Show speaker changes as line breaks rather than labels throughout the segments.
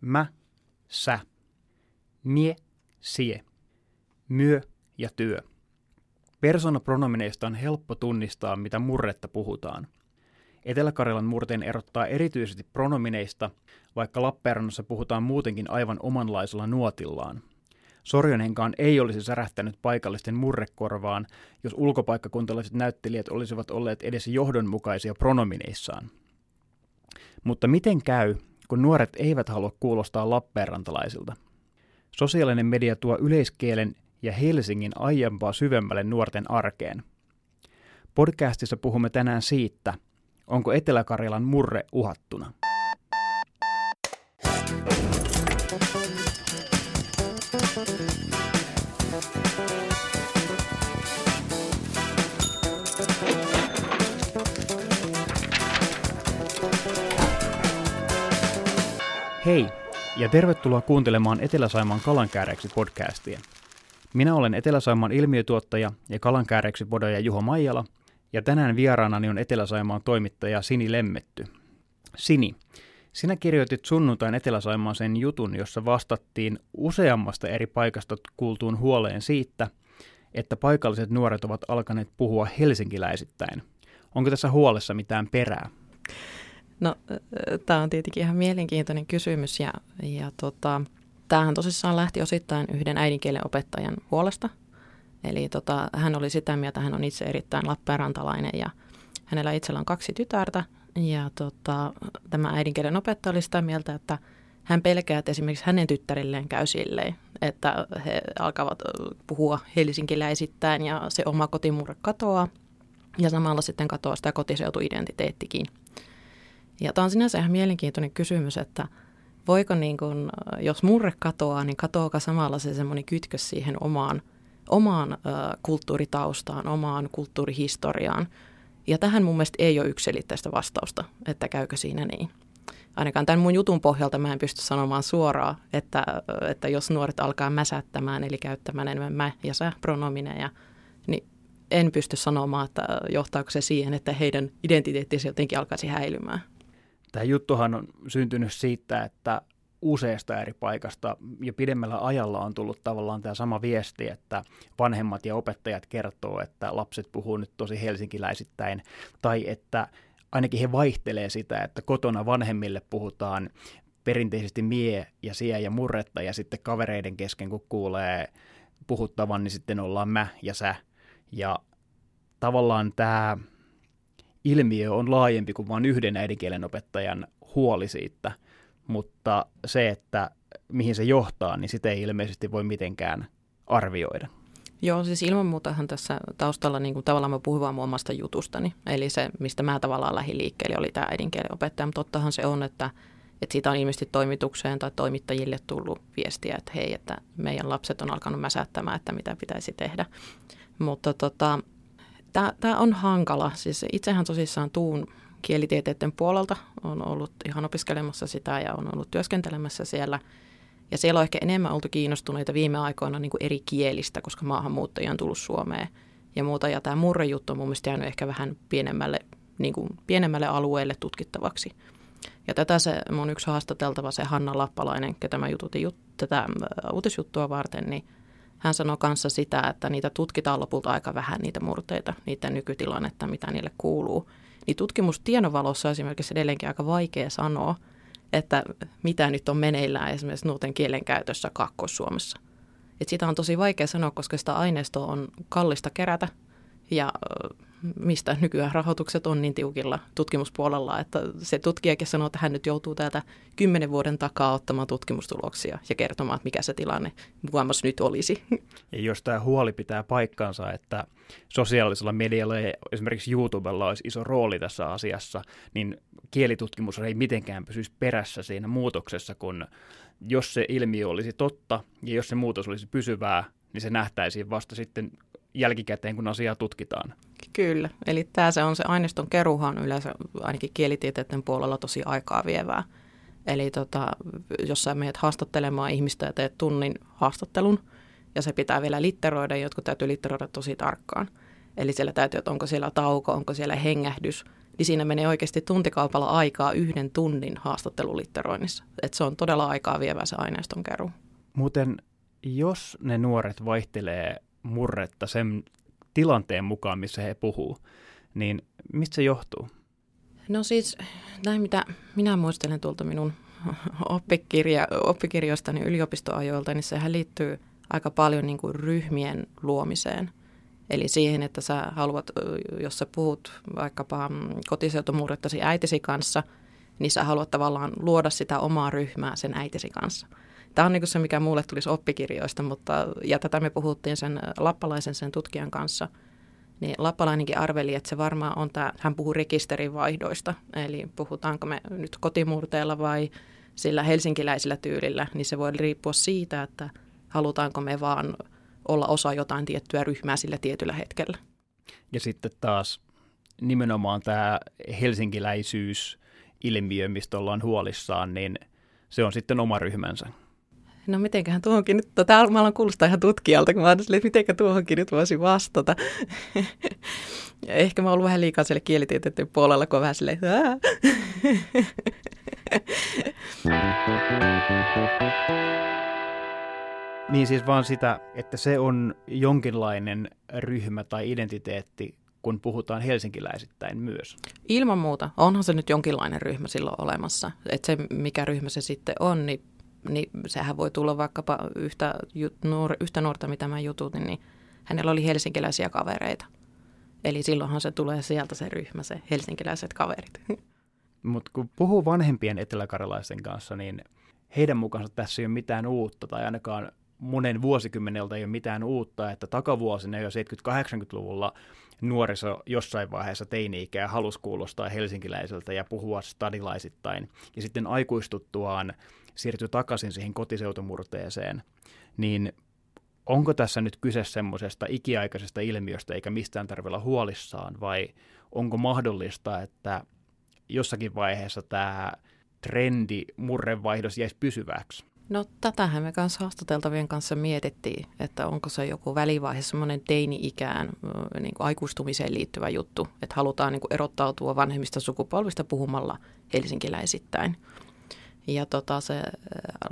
mä, sä, mie, sie, myö ja työ. Persoonapronomineista on helppo tunnistaa, mitä murretta puhutaan. Etelä-Karjalan murteen erottaa erityisesti pronomineista, vaikka Lappeenrannassa puhutaan muutenkin aivan omanlaisella nuotillaan. Sorjonenkaan ei olisi särähtänyt paikallisten murrekorvaan, jos ulkopaikkakuntalaiset näyttelijät olisivat olleet edes johdonmukaisia pronomineissaan. Mutta miten käy, kun nuoret eivät halua kuulostaa Lappeenrantalaisilta? Sosiaalinen media tuo yleiskielen ja Helsingin aiempaa syvemmälle nuorten arkeen. Podcastissa puhumme tänään siitä, onko Etelä-Karjalan murre uhattuna. Hei ja tervetuloa kuuntelemaan Etelä-Saimaan kalankääreksi podcastia. Minä olen Etelä-Saimaan ilmiötuottaja ja kalankääreksi podoja Juho Maijala, ja tänään vieraanani on Etelä-Saimaan toimittaja Sini Lemmetty. Sini, sinä kirjoitit sunnuntain Etelä-Saimaan sen jutun, jossa vastattiin useammasta eri paikasta kuultuun huoleen siitä, että paikalliset nuoret ovat alkaneet puhua helsinkiläisittäin. Onko tässä huolessa mitään perää?
No, tämä on tietenkin ihan mielenkiintoinen kysymys ja, ja tota, tämähän tosissaan lähti osittain yhden äidinkielen opettajan huolesta. Eli tota, hän oli sitä mieltä, hän on itse erittäin lappeenrantalainen ja hänellä itsellä on kaksi tytärtä. Ja tota, tämä äidinkielen opettaja oli sitä mieltä, että hän pelkää, että esimerkiksi hänen tyttärilleen käy silleen, että he alkavat puhua helsinkiläisittäin ja se oma kotimurre katoaa. Ja samalla sitten katoaa sitä kotiseutuidentiteettikin. Ja tämä on sinänsä ihan mielenkiintoinen kysymys, että voiko niin kuin, jos murre katoaa, niin katoaako samalla se semmoinen kytkös siihen omaan, omaan äh, kulttuuritaustaan, omaan kulttuurihistoriaan. Ja tähän mun mielestä ei ole yksilitteistä vastausta, että käykö siinä niin. Ainakaan tämän mun jutun pohjalta mä en pysty sanomaan suoraan, että, että jos nuoret alkaa mäsättämään, eli käyttämään enemmän mä ja sä pronomineja, niin en pysty sanomaan, että johtaako se siihen, että heidän identiteettinsä jotenkin alkaisi häilymään.
Tämä juttuhan on syntynyt siitä, että useasta eri paikasta ja pidemmällä ajalla on tullut tavallaan tämä sama viesti, että vanhemmat ja opettajat kertoo, että lapset puhuu nyt tosi helsinkiläisittäin, tai että ainakin he vaihtelee sitä, että kotona vanhemmille puhutaan perinteisesti mie ja sie ja murretta, ja sitten kavereiden kesken, kun kuulee puhuttavan, niin sitten ollaan mä ja sä. Ja tavallaan tämä ilmiö on laajempi kuin vain yhden äidinkielen opettajan huoli siitä, mutta se, että mihin se johtaa, niin sitä ei ilmeisesti voi mitenkään arvioida.
Joo, siis ilman muutahan tässä taustalla niin kuin tavallaan mä puhuin vaan omasta jutustani. Eli se, mistä mä tavallaan lähdin liikkeelle, oli tämä äidinkielen opettaja. Mutta tottahan se on, että, että siitä on ilmeisesti toimitukseen tai toimittajille tullut viestiä, että hei, että meidän lapset on alkanut mäsättämään, että mitä pitäisi tehdä. Mutta tota, Tämä on hankala. Siis itsehän tosissaan tuun kielitieteiden puolelta. on ollut ihan opiskelemassa sitä ja on ollut työskentelemässä siellä. Ja siellä on ehkä enemmän oltu kiinnostuneita viime aikoina niin kuin eri kielistä, koska maahanmuuttajia on tullut Suomeen ja muuta. Ja tämä murrejuttu on mun mielestä jäänyt ehkä vähän pienemmälle, niin kuin pienemmälle alueelle tutkittavaksi. Ja tätä se mun yksi haastateltava, se Hanna Lappalainen, ketä mä jututin jut, tätä uutisjuttua varten, niin – hän sanoi kanssa sitä, että niitä tutkitaan lopulta aika vähän, niitä murteita, niiden nykytilannetta, mitä niille kuuluu. Niin tutkimustiedonvalossa esimerkiksi edelleenkin aika vaikea sanoa, että mitä nyt on meneillään esimerkiksi nuorten kielenkäytössä Kaakkois-Suomessa. Et sitä on tosi vaikea sanoa, koska sitä aineistoa on kallista kerätä ja mistä nykyään rahoitukset on niin tiukilla tutkimuspuolella, että se tutkijakin sanoo, että hän nyt joutuu täältä kymmenen vuoden takaa ottamaan tutkimustuloksia ja kertomaan, että mikä se tilanne mukamas nyt olisi.
Ja jos tämä huoli pitää paikkansa, että sosiaalisella medialla ja esimerkiksi YouTubella olisi iso rooli tässä asiassa, niin kielitutkimus ei mitenkään pysyisi perässä siinä muutoksessa, kun jos se ilmiö olisi totta ja jos se muutos olisi pysyvää, niin se nähtäisiin vasta sitten jälkikäteen, kun asiaa tutkitaan.
Kyllä, eli tämä se on se aineiston keruhan yleensä ainakin kielitieteiden puolella tosi aikaa vievää. Eli tota, jos sä meidät haastattelemaan ihmistä ja teet tunnin haastattelun, ja se pitää vielä litteroida, jotkut täytyy litteroida tosi tarkkaan. Eli siellä täytyy, että onko siellä tauko, onko siellä hengähdys, niin siinä menee oikeasti tuntikaupalla aikaa yhden tunnin haastattelulitteroinnissa. Et se on todella aikaa vievä se aineiston keruu.
Muuten, jos ne nuoret vaihtelee murretta sen tilanteen mukaan, missä he puhuu, niin mistä se johtuu?
No siis näin, mitä minä muistelen tuolta minun oppikirja, oppikirjoistani yliopistoajoilta, niin sehän liittyy aika paljon niin kuin ryhmien luomiseen. Eli siihen, että sä haluat, jos sä puhut vaikkapa mm, kotiseutumurrettasi äitisi kanssa, niin sä haluat tavallaan luoda sitä omaa ryhmää sen äitisi kanssa. Tämä on niin se, mikä mulle tulisi oppikirjoista, mutta, ja tätä me puhuttiin sen lappalaisen sen tutkijan kanssa, niin Lappalainenkin arveli, että se varmaan on tämä, hän puhuu rekisterin vaihdoista, eli puhutaanko me nyt kotimurteella vai sillä helsinkiläisellä tyylillä, niin se voi riippua siitä, että halutaanko me vaan olla osa jotain tiettyä ryhmää sillä tietyllä hetkellä.
Ja sitten taas nimenomaan tämä helsinkiläisyys ilmiö, mistä ollaan huolissaan, niin se on sitten oma ryhmänsä.
No mitenköhän tuohonkin nyt, täällä mä alan kuulostaa ihan tutkijalta, kun mä ajattelin, että mitenkä tuohonkin nyt voisi vastata. Ehkä mä oon ollut vähän liikaa siellä kielitieteiden puolella, kun vähän silleen,
Niin siis vaan sitä, että se on jonkinlainen ryhmä tai identiteetti, kun puhutaan helsinkiläisittäin myös.
Ilman muuta. Onhan se nyt jonkinlainen ryhmä silloin olemassa. Että se, mikä ryhmä se sitten on, niin, niin sehän voi tulla vaikkapa yhtä, nuor, yhtä nuorta, mitä mä jututin, niin hänellä oli helsinkiläisiä kavereita. Eli silloinhan se tulee sieltä se ryhmä, se helsinkiläiset kaverit.
Mutta kun puhuu vanhempien eteläkarjalaisten kanssa, niin heidän mukaansa tässä ei ole mitään uutta, tai ainakaan monen vuosikymmeneltä ei ole mitään uutta, että takavuosina jo 70-80-luvulla nuoriso jossain vaiheessa teini-ikää halusi kuulostaa helsinkiläiseltä ja puhua stadilaisittain. Ja sitten aikuistuttuaan siirtyi takaisin siihen kotiseutumurteeseen. Niin onko tässä nyt kyse semmoisesta ikiaikaisesta ilmiöstä eikä mistään tarvitse olla huolissaan vai onko mahdollista, että jossakin vaiheessa tämä trendi murrevaihdos jäisi pysyväksi?
No tätähän me kanssa haastateltavien kanssa mietittiin, että onko se joku välivaihe semmoinen teini-ikään niin kuin aikuistumiseen liittyvä juttu, että halutaan niin kuin erottautua vanhemmista sukupolvista puhumalla helsinkiläisittäin. Ja tota, se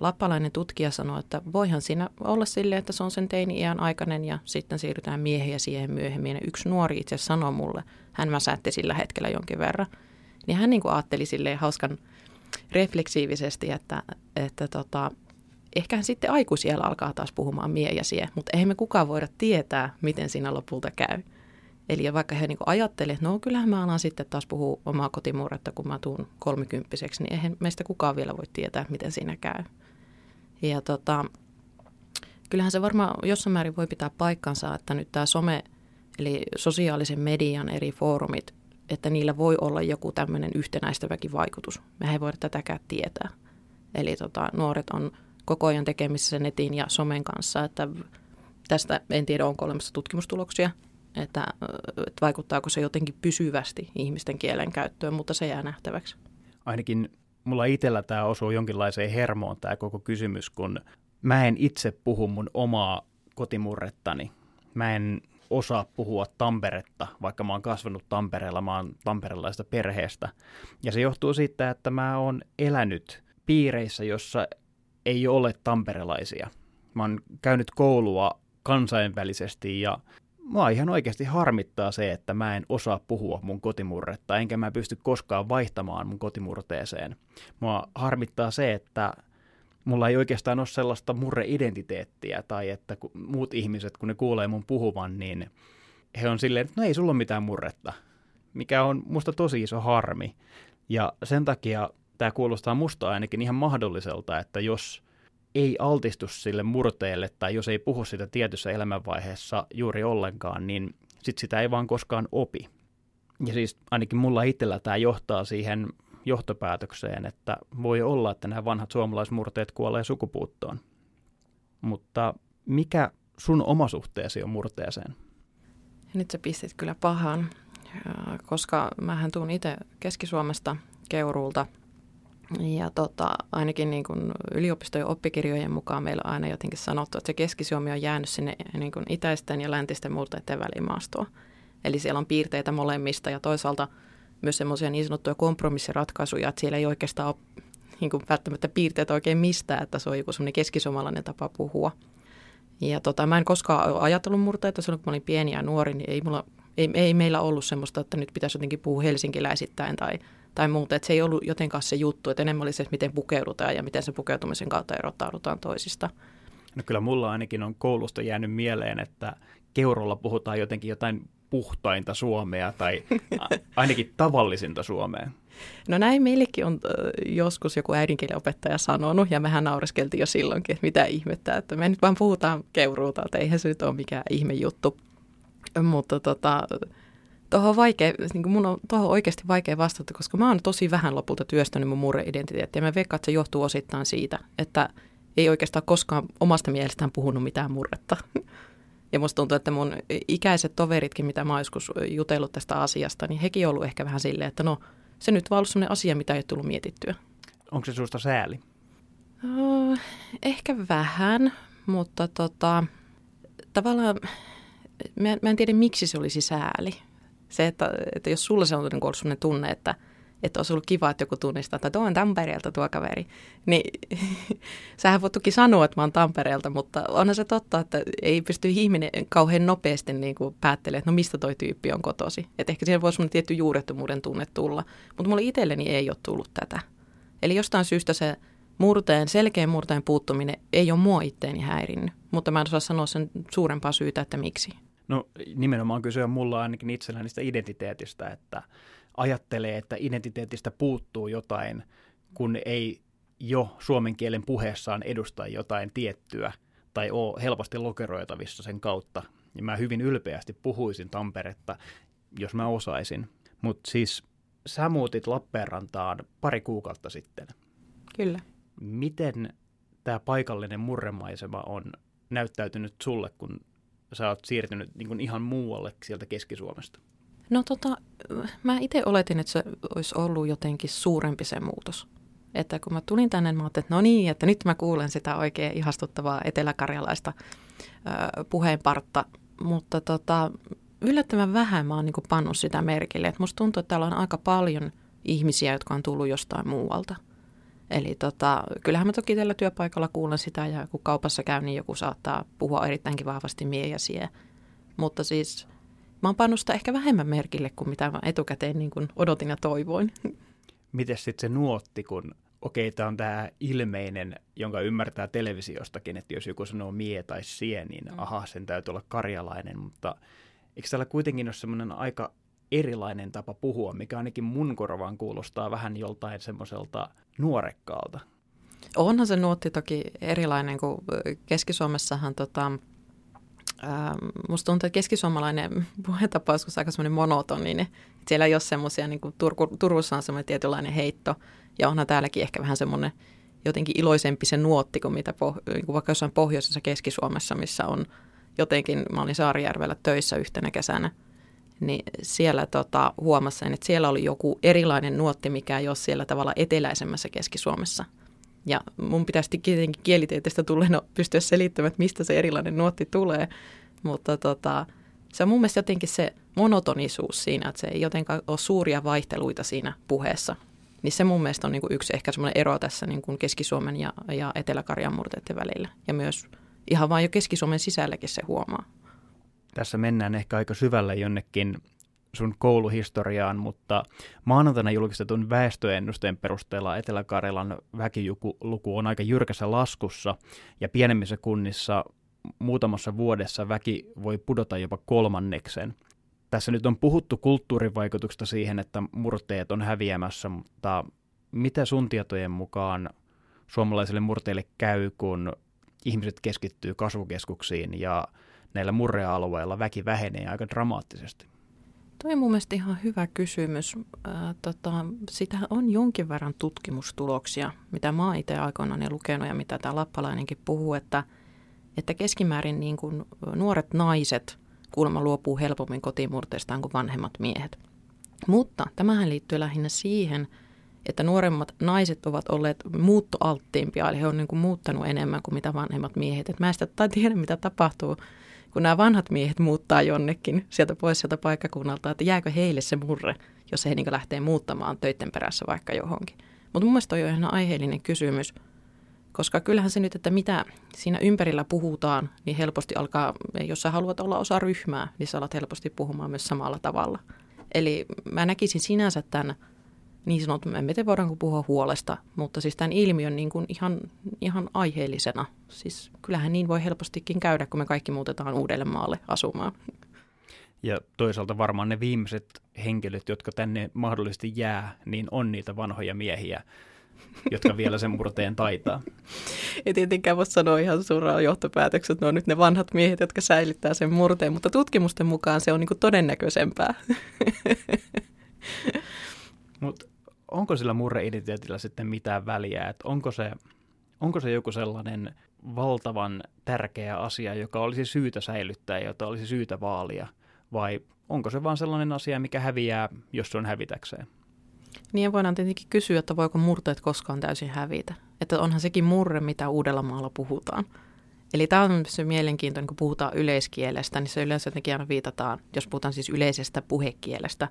lappalainen tutkija sanoi, että voihan siinä olla silleen, että se on sen teini-iän aikainen ja sitten siirrytään miehen ja siihen myöhemmin. Ja yksi nuori itse sanoi mulle, hän mäsätti sillä hetkellä jonkin verran, niin hän niin kuin ajatteli silleen hauskan refleksiivisesti, että, että tota, ehkä sitten aikuisiellä alkaa taas puhumaan miejäsiä, mutta eihän me kukaan voida tietää, miten siinä lopulta käy. Eli vaikka he niin ajattelivat, että no kyllähän mä alan sitten taas puhua omaa kotimurretta, kun mä tuun kolmikymppiseksi, niin eihän meistä kukaan vielä voi tietää, miten siinä käy. Ja tota, kyllähän se varmaan jossain määrin voi pitää paikkansa, että nyt tämä some, eli sosiaalisen median eri foorumit, että niillä voi olla joku tämmöinen yhtenäistäväkin vaikutus. Me ei voida tätäkään tietää. Eli tota, nuoret on koko ajan tekemissä netin ja somen kanssa, että tästä en tiedä, onko olemassa tutkimustuloksia, että, että vaikuttaako se jotenkin pysyvästi ihmisten kielen käyttöön, mutta se jää nähtäväksi.
Ainakin mulla itsellä tämä osuu jonkinlaiseen hermoon tämä koko kysymys, kun mä en itse puhu mun omaa kotimurrettani. Mä en osaa puhua Tamperetta, vaikka mä oon kasvanut Tampereella, mä oon tamperelaista perheestä. Ja se johtuu siitä, että mä oon elänyt piireissä, jossa ei ole tamperelaisia. Mä oon käynyt koulua kansainvälisesti ja mua ihan oikeasti harmittaa se, että mä en osaa puhua mun kotimurretta, enkä mä pysty koskaan vaihtamaan mun kotimurteeseen. Mua harmittaa se, että mulla ei oikeastaan ole sellaista murreidentiteettiä, tai että muut ihmiset, kun ne kuulee mun puhuvan, niin he on silleen, että no ei sulla ole mitään murretta, mikä on musta tosi iso harmi. Ja sen takia tämä kuulostaa musta ainakin ihan mahdolliselta, että jos ei altistu sille murteelle tai jos ei puhu sitä tietyssä elämänvaiheessa juuri ollenkaan, niin sit sitä ei vaan koskaan opi. Ja siis ainakin mulla itsellä tämä johtaa siihen johtopäätökseen, että voi olla, että nämä vanhat suomalaismurteet kuolee sukupuuttoon. Mutta mikä sun oma suhteesi on murteeseen?
Nyt sä pistit kyllä pahan, koska mähän tuun itse Keski-Suomesta Keuruulta ja tota, ainakin niin kuin yliopistojen oppikirjojen mukaan meillä on aina jotenkin sanottu, että se Keski-Suomi on jäänyt sinne niin kuin itäisten ja läntisten murteiden välimaastoon. Eli siellä on piirteitä molemmista ja toisaalta myös semmoisia niin sanottuja kompromissiratkaisuja, että siellä ei oikeastaan ole niin kuin välttämättä piirteet oikein mistään, että se on joku semmoinen keskisomalainen tapa puhua. Ja tota, mä en koskaan ajatellut murteita silloin, kun mä olin pieni ja nuori, niin ei, mulla, ei, ei meillä ollut semmoista, että nyt pitäisi jotenkin puhua helsinkiläisittäin tai, tai muuta. Että se ei ollut jotenkaan se juttu, että enemmän oli se, että miten pukeudutaan ja miten se pukeutumisen kautta erottaudutaan toisista.
No kyllä mulla ainakin on koulusta jäänyt mieleen, että Keurolla puhutaan jotenkin jotain puhtainta suomea tai ainakin tavallisinta suomea.
No näin meillekin on joskus joku äidinkielenopettaja sanonut ja mehän naureskeltiin jo silloinkin, että mitä ihmettä, että me nyt vaan puhutaan keuruuta, että eihän se nyt ole mikään ihme juttu. Mutta tota, tuohon on vaikea, niin kuin mun on tuohon oikeasti vaikea vastata, koska mä oon tosi vähän lopulta työstänyt mun murreidentiteettiä. Mä veikkaan, että se johtuu osittain siitä, että ei oikeastaan koskaan omasta mielestään puhunut mitään murretta. Ja musta tuntuu, että mun ikäiset toveritkin, mitä mä oon joskus jutellut tästä asiasta, niin hekin on ollut ehkä vähän silleen, että no se nyt vaan ollut sellainen asia, mitä ei ole tullut mietittyä.
Onko se susta sääli?
Uh, ehkä vähän, mutta tota, tavallaan mä, mä en tiedä miksi se olisi sääli. Se, että, että jos sulla se on niin ollut sellainen tunne, että – että olisi ollut kiva, että joku tunnistaa, että tuo on Tampereelta tuo kaveri. Niin sähän voit toki sanoa, että mä oon Tampereelta, mutta onhan se totta, että ei pysty ihminen kauhean nopeasti niin kuin päättelemään, että no mistä toi tyyppi on kotosi. Että ehkä siihen voisi tietty juurettomuuden tunne tulla. Mutta mulle itselleni ei ole tullut tätä. Eli jostain syystä se murteen, selkeän murteen puuttuminen ei ole mua itteeni häirinnyt, mutta mä en osaa sanoa sen suurempaa syytä, että miksi.
No nimenomaan kyse on mulla ainakin itselläni sitä identiteetistä, että ajattelee, että identiteetistä puuttuu jotain, kun ei jo suomen kielen puheessaan edusta jotain tiettyä tai ole helposti lokeroitavissa sen kautta. Ja mä hyvin ylpeästi puhuisin Tamperetta, jos mä osaisin. Mutta siis sä muutit Lappeenrantaan pari kuukautta sitten.
Kyllä.
Miten tämä paikallinen murremaisema on näyttäytynyt sulle, kun sä oot siirtynyt niin ihan muualle sieltä Keski-Suomesta?
No tota, mä itse oletin, että se olisi ollut jotenkin suurempi se muutos. Että kun mä tulin tänne, mä ajattelin, että no niin, että nyt mä kuulen sitä oikein ihastuttavaa eteläkarjalaista puheenpartta. Mutta tota, yllättävän vähän mä oon niin pannut sitä merkille. Et musta tuntuu, että täällä on aika paljon ihmisiä, jotka on tullut jostain muualta. Eli tota, kyllähän mä toki tällä työpaikalla kuulen sitä ja kun kaupassa käy, niin joku saattaa puhua erittäinkin vahvasti mie ja sie. Mutta siis mä oon pannut sitä ehkä vähemmän merkille kuin mitä mä etukäteen niin kuin odotin ja toivoin.
Miten sitten se nuotti, kun okei, tämä on tämä ilmeinen, jonka ymmärtää televisiostakin, että jos joku sanoo mie tai sie, niin mm. aha, sen täytyy olla karjalainen, mutta eikö täällä kuitenkin ole semmoinen aika erilainen tapa puhua, mikä ainakin mun korvaan kuulostaa vähän joltain semmoiselta nuorekkaalta?
Onhan se nuotti toki erilainen, kuin Keski-Suomessahan tota, Ähm, musta tuntuu, että keskisuomalainen puhetapa on aika semmoinen monotoninen. Siellä ei ole semmoisia, niin Turku, Turussa on semmoinen tietynlainen heitto, ja onhan täälläkin ehkä vähän semmoinen jotenkin iloisempi se nuotti kuin mitä poh- niin kuin vaikka jossain pohjoisessa Keski-Suomessa, missä on jotenkin, mä olin Saarijärvellä töissä yhtenä kesänä, niin siellä tota, huomasin, että siellä oli joku erilainen nuotti, mikä ei ole siellä tavalla eteläisemmässä Keski-Suomessa – ja mun pitäisi tietenkin kielitieteestä tulleena pystyä selittämään, että mistä se erilainen nuotti tulee. Mutta tota, se on mun mielestä jotenkin se monotonisuus siinä, että se ei jotenkaan ole suuria vaihteluita siinä puheessa. Niin se mun mielestä on niin kuin yksi ehkä semmoinen ero tässä niin Keski-Suomen ja, ja Etelä-Karjan murteiden välillä. Ja myös ihan vain jo Keski-Suomen sisälläkin se huomaa.
Tässä mennään ehkä aika syvälle jonnekin sun kouluhistoriaan, mutta maanantaina julkistetun väestöennusteen perusteella Etelä-Karjalan väkiluku on aika jyrkässä laskussa ja pienemmissä kunnissa muutamassa vuodessa väki voi pudota jopa kolmanneksen. Tässä nyt on puhuttu kulttuurivaikutuksesta siihen, että murteet on häviämässä, mutta mitä sun tietojen mukaan suomalaisille murteille käy, kun ihmiset keskittyy kasvukeskuksiin ja näillä murrealueilla väki vähenee aika dramaattisesti?
Toi on mun mielestä ihan hyvä kysymys. Ää, tota, sitä on jonkin verran tutkimustuloksia, mitä mä oon itse aikoinaan lukenut ja mitä tämä lappalainenkin puhuu, että, että keskimäärin niin kuin nuoret naiset kuulemma luopuu helpommin kotimurteistaan kuin vanhemmat miehet. Mutta tämähän liittyy lähinnä siihen, että nuoremmat naiset ovat olleet muuttoalttiimpia, eli he on niin kuin muuttanut enemmän kuin mitä vanhemmat miehet. Et mä en sitä tiedä, mitä tapahtuu kun nämä vanhat miehet muuttaa jonnekin sieltä pois sieltä paikkakunnalta, että jääkö heille se murre jos he niin lähtee muuttamaan töiden perässä vaikka johonkin. Mutta mun mielestä on ihan aiheellinen kysymys, koska kyllähän se nyt, että mitä siinä ympärillä puhutaan, niin helposti alkaa, jos sä haluat olla osa ryhmää, niin sä alat helposti puhumaan myös samalla tavalla. Eli mä näkisin sinänsä tämän niin sanotun, en tiedä voidaanko puhua huolesta, mutta siis tämän ilmiön niin kuin ihan, ihan aiheellisena. Siis kyllähän niin voi helpostikin käydä, kun me kaikki muutetaan uudelle maalle asumaan.
Ja toisaalta varmaan ne viimeiset henkilöt, jotka tänne mahdollisesti jää, niin on niitä vanhoja miehiä, jotka vielä sen murteen taitaa.
Ei tietenkään voi sanoa ihan suoraan johtopäätökset, että ne on nyt ne vanhat miehet, jotka säilyttää sen murteen, mutta tutkimusten mukaan se on niin todennäköisempää.
Mutta onko sillä murreidentiteetillä sitten mitään väliä, että onko se, onko se joku sellainen valtavan tärkeä asia, joka olisi syytä säilyttää, jota olisi syytä vaalia, vai onko se vaan sellainen asia, mikä häviää, jos se on hävitäkseen?
Niin voidaan tietenkin kysyä, että voiko murteet koskaan täysin hävitä. Että onhan sekin murre, mitä Uudellamaalla puhutaan. Eli tämä on se mielenkiintoinen, kun puhutaan yleiskielestä, niin se yleensä jotenkin aina viitataan, jos puhutaan siis yleisestä puhekielestä,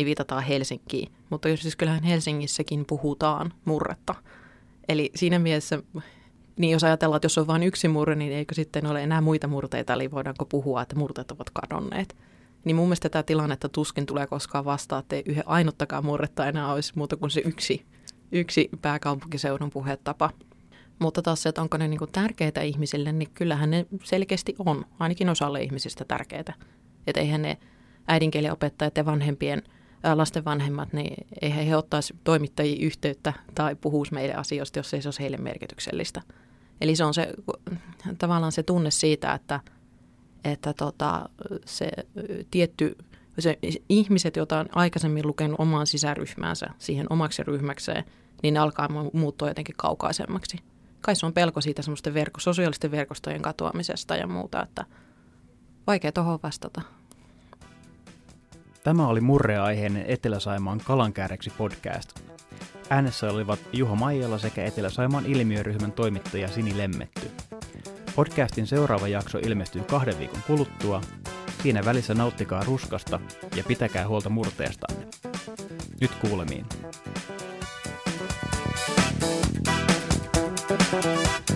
niin viitataan Helsinkiin. Mutta siis kyllähän Helsingissäkin puhutaan murretta. Eli siinä mielessä, niin jos ajatellaan, että jos on vain yksi murre, niin eikö sitten ole enää muita murteita, eli voidaanko puhua, että murteet ovat kadonneet. Niin mun mielestä tämä tilannetta tuskin tulee koskaan vastaan, että ei yhden ainuttakaan murretta enää olisi muuta kuin se yksi, yksi pääkaupunkiseudun puhetapa. Mutta taas se, että onko ne niin kuin tärkeitä ihmisille, niin kyllähän ne selkeästi on, ainakin osalle ihmisistä tärkeitä. Että eihän ne äidinkieliopettajat ja vanhempien – lasten vanhemmat, niin eihän he ottaisi toimittajia yhteyttä tai puhuisi meille asioista, jos ei se olisi heille merkityksellistä. Eli se on se, tavallaan se tunne siitä, että, että tota, se tietty, se ihmiset, joita on aikaisemmin lukenut omaan sisäryhmäänsä, siihen omaksi ryhmäkseen, niin ne alkaa muuttua jotenkin kaukaisemmaksi. Kai se on pelko siitä semmoisten verko, sosiaalisten verkostojen katoamisesta ja muuta, että vaikea tuohon vastata.
Tämä oli murreaiheinen Etelä-Saimaan kalankääreksi podcast. Äänessä olivat Juho Maijala sekä Etelä-Saimaan ilmiöryhmän toimittaja Sini Lemmetty. Podcastin seuraava jakso ilmestyy kahden viikon kuluttua. Siinä välissä nauttikaa ruskasta ja pitäkää huolta murteestanne. Nyt kuulemiin. Thank you.